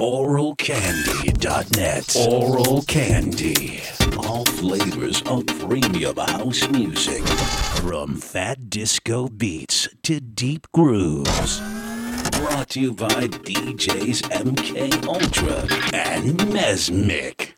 oralcandy.net. Oral Candy. All flavors of premium house music. From fat disco beats to deep grooves. Brought to you by DJs MK Ultra and Mesmic.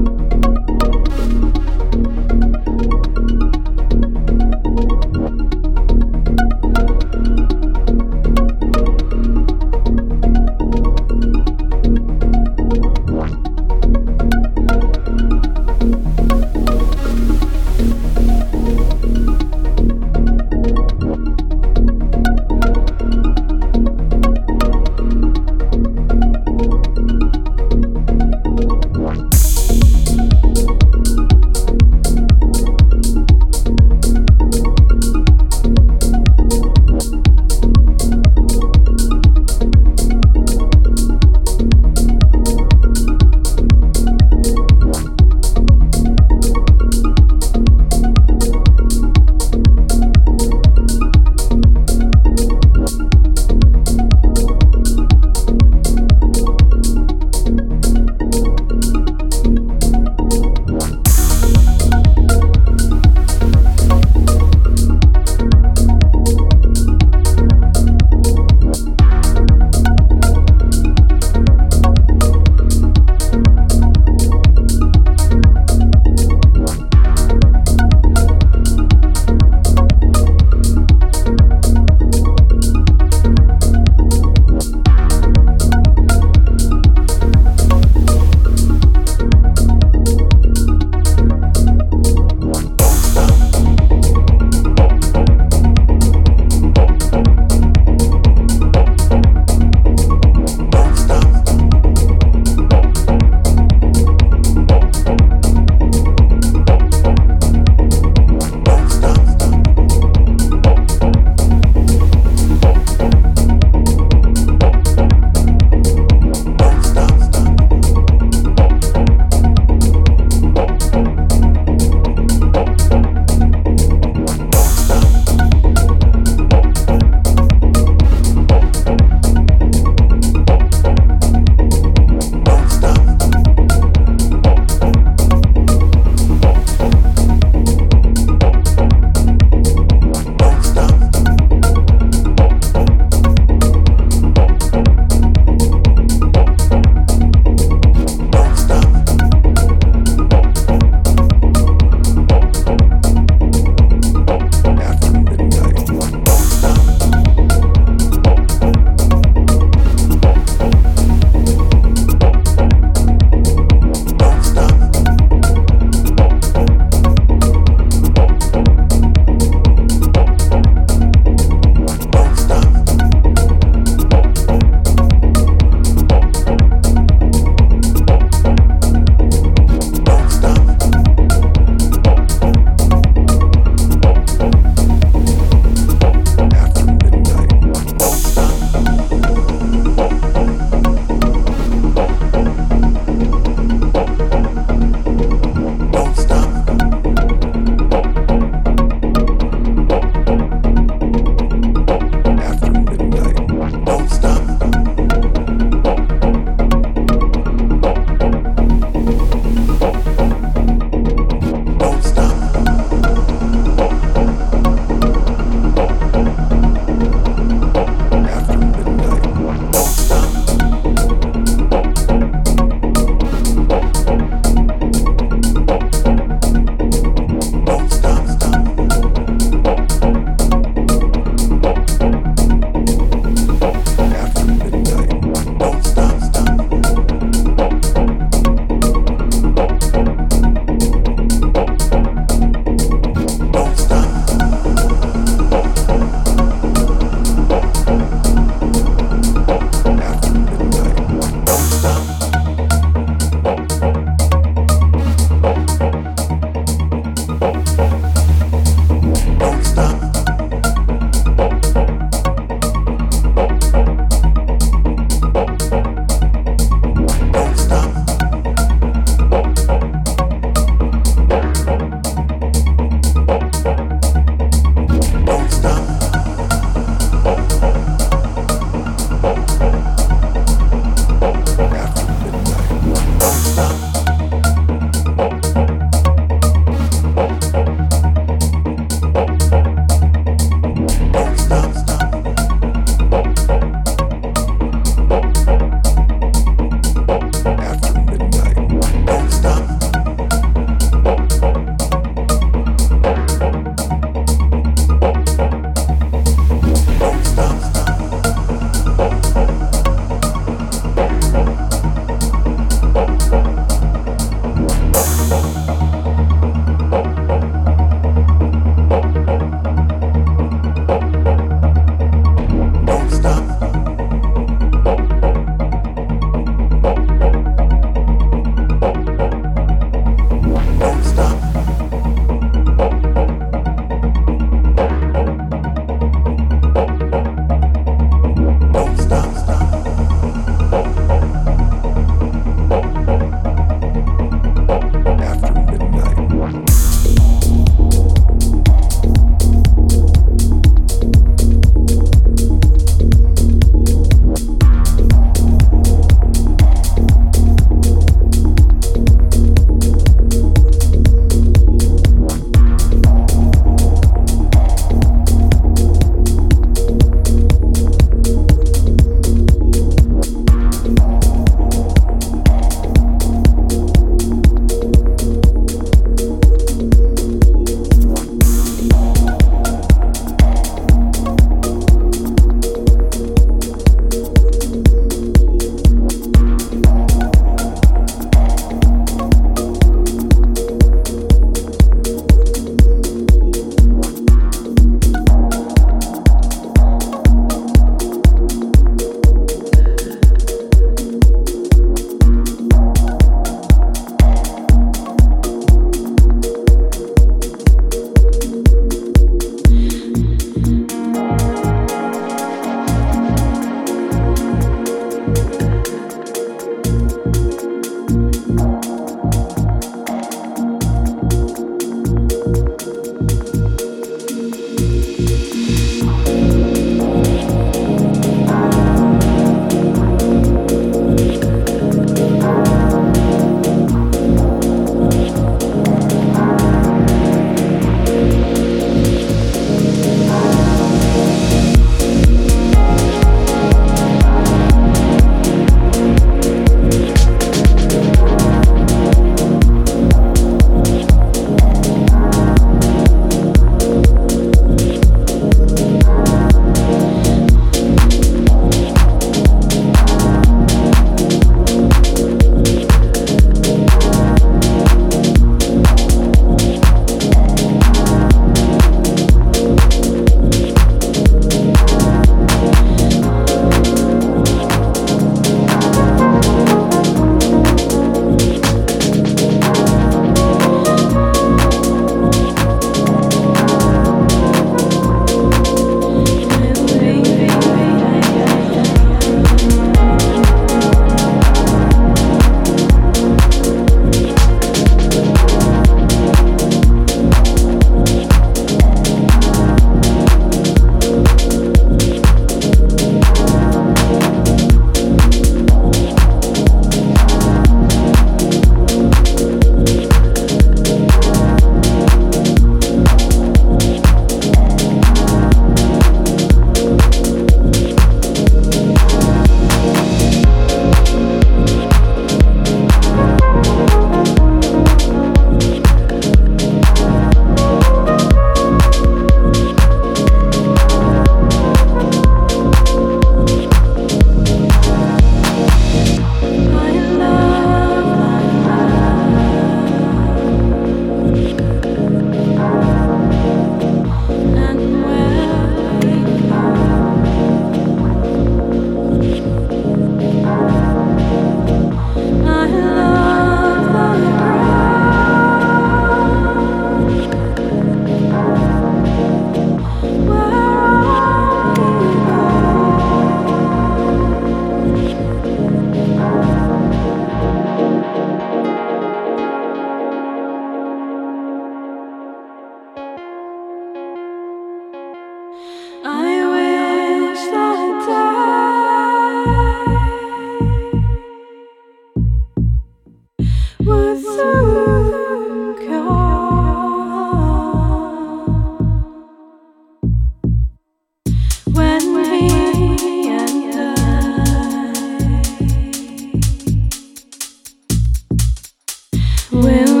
will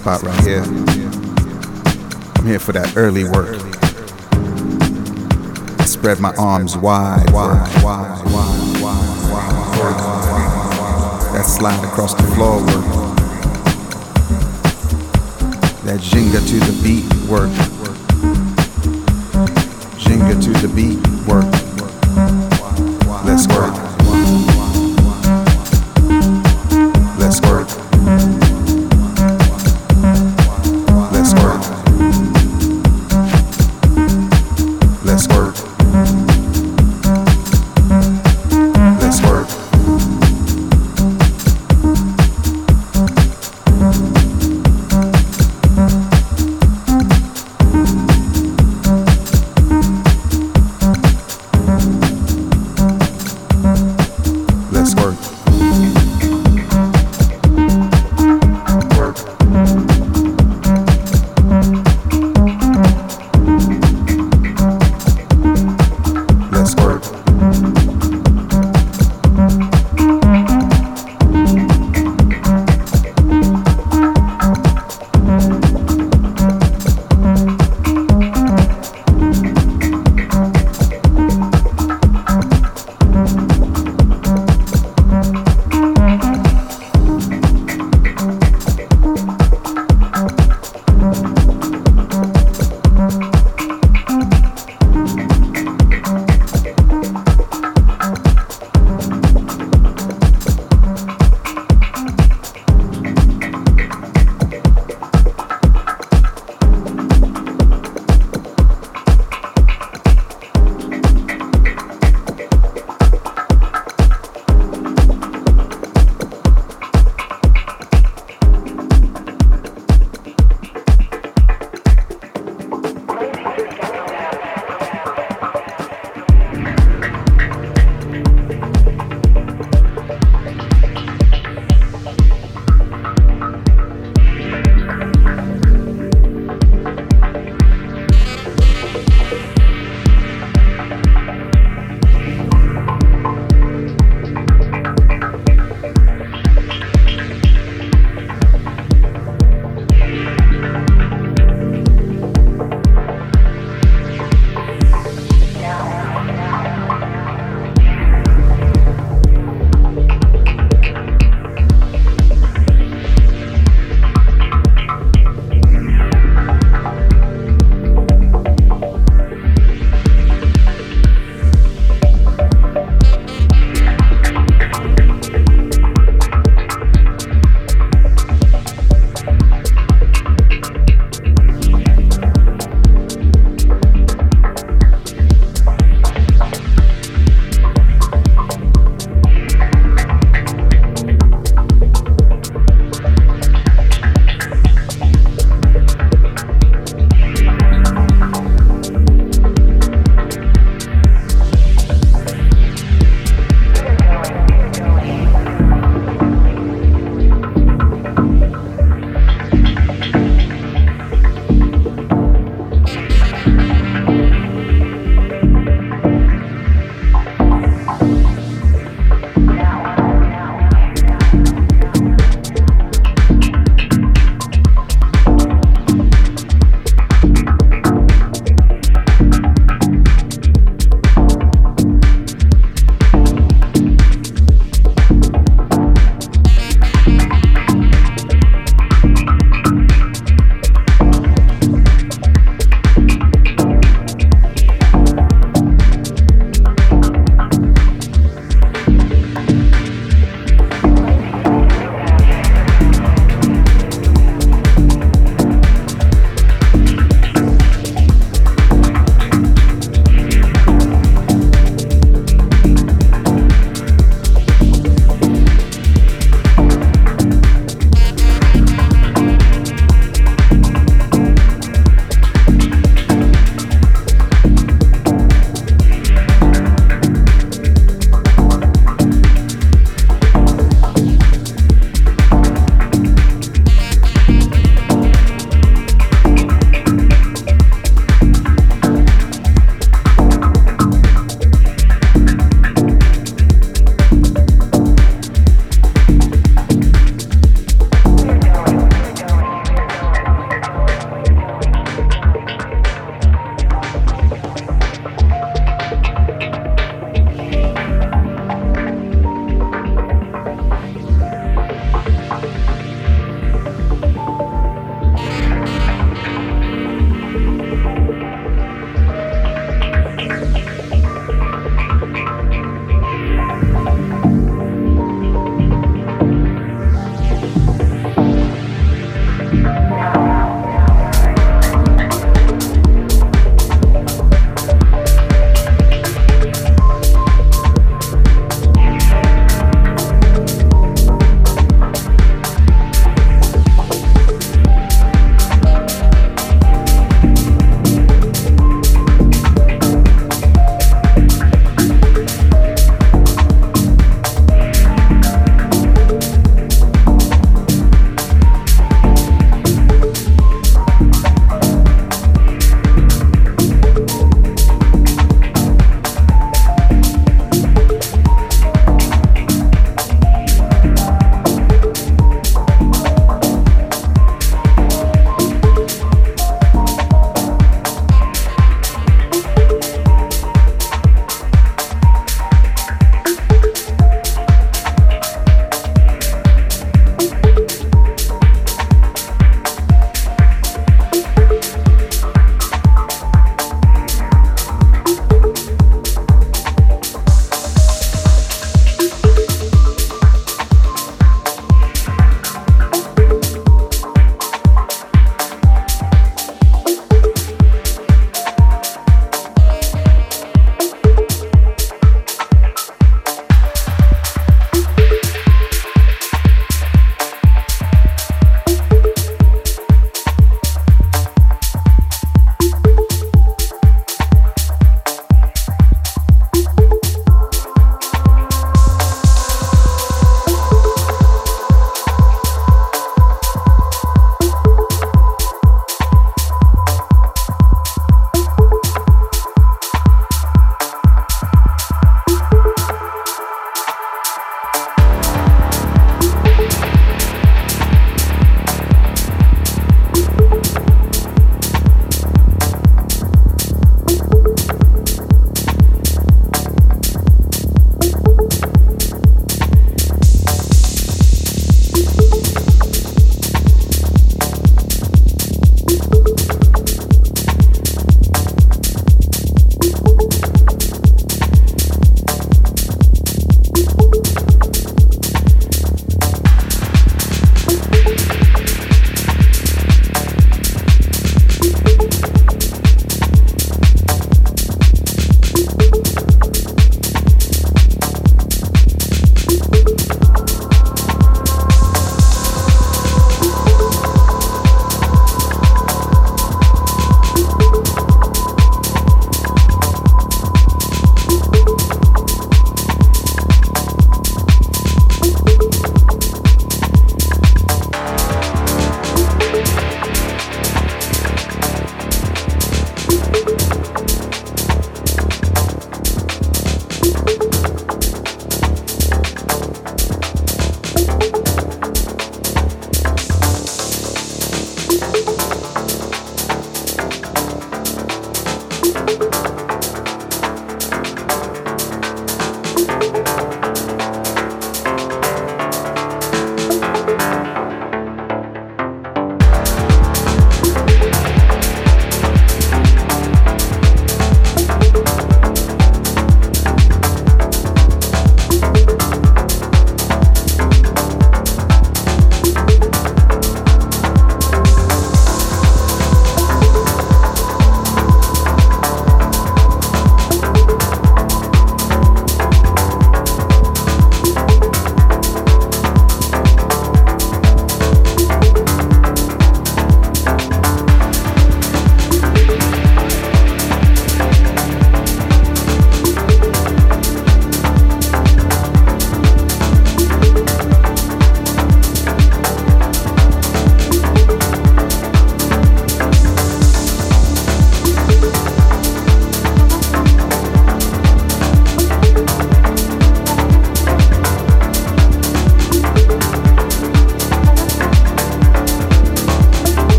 spot right here. I'm here for that early work. I spread my arms wide, wide, wide, wide, wide, wide. That slide across the floor work. That Jenga to the beat work. Jenga to the beat work. Let's work.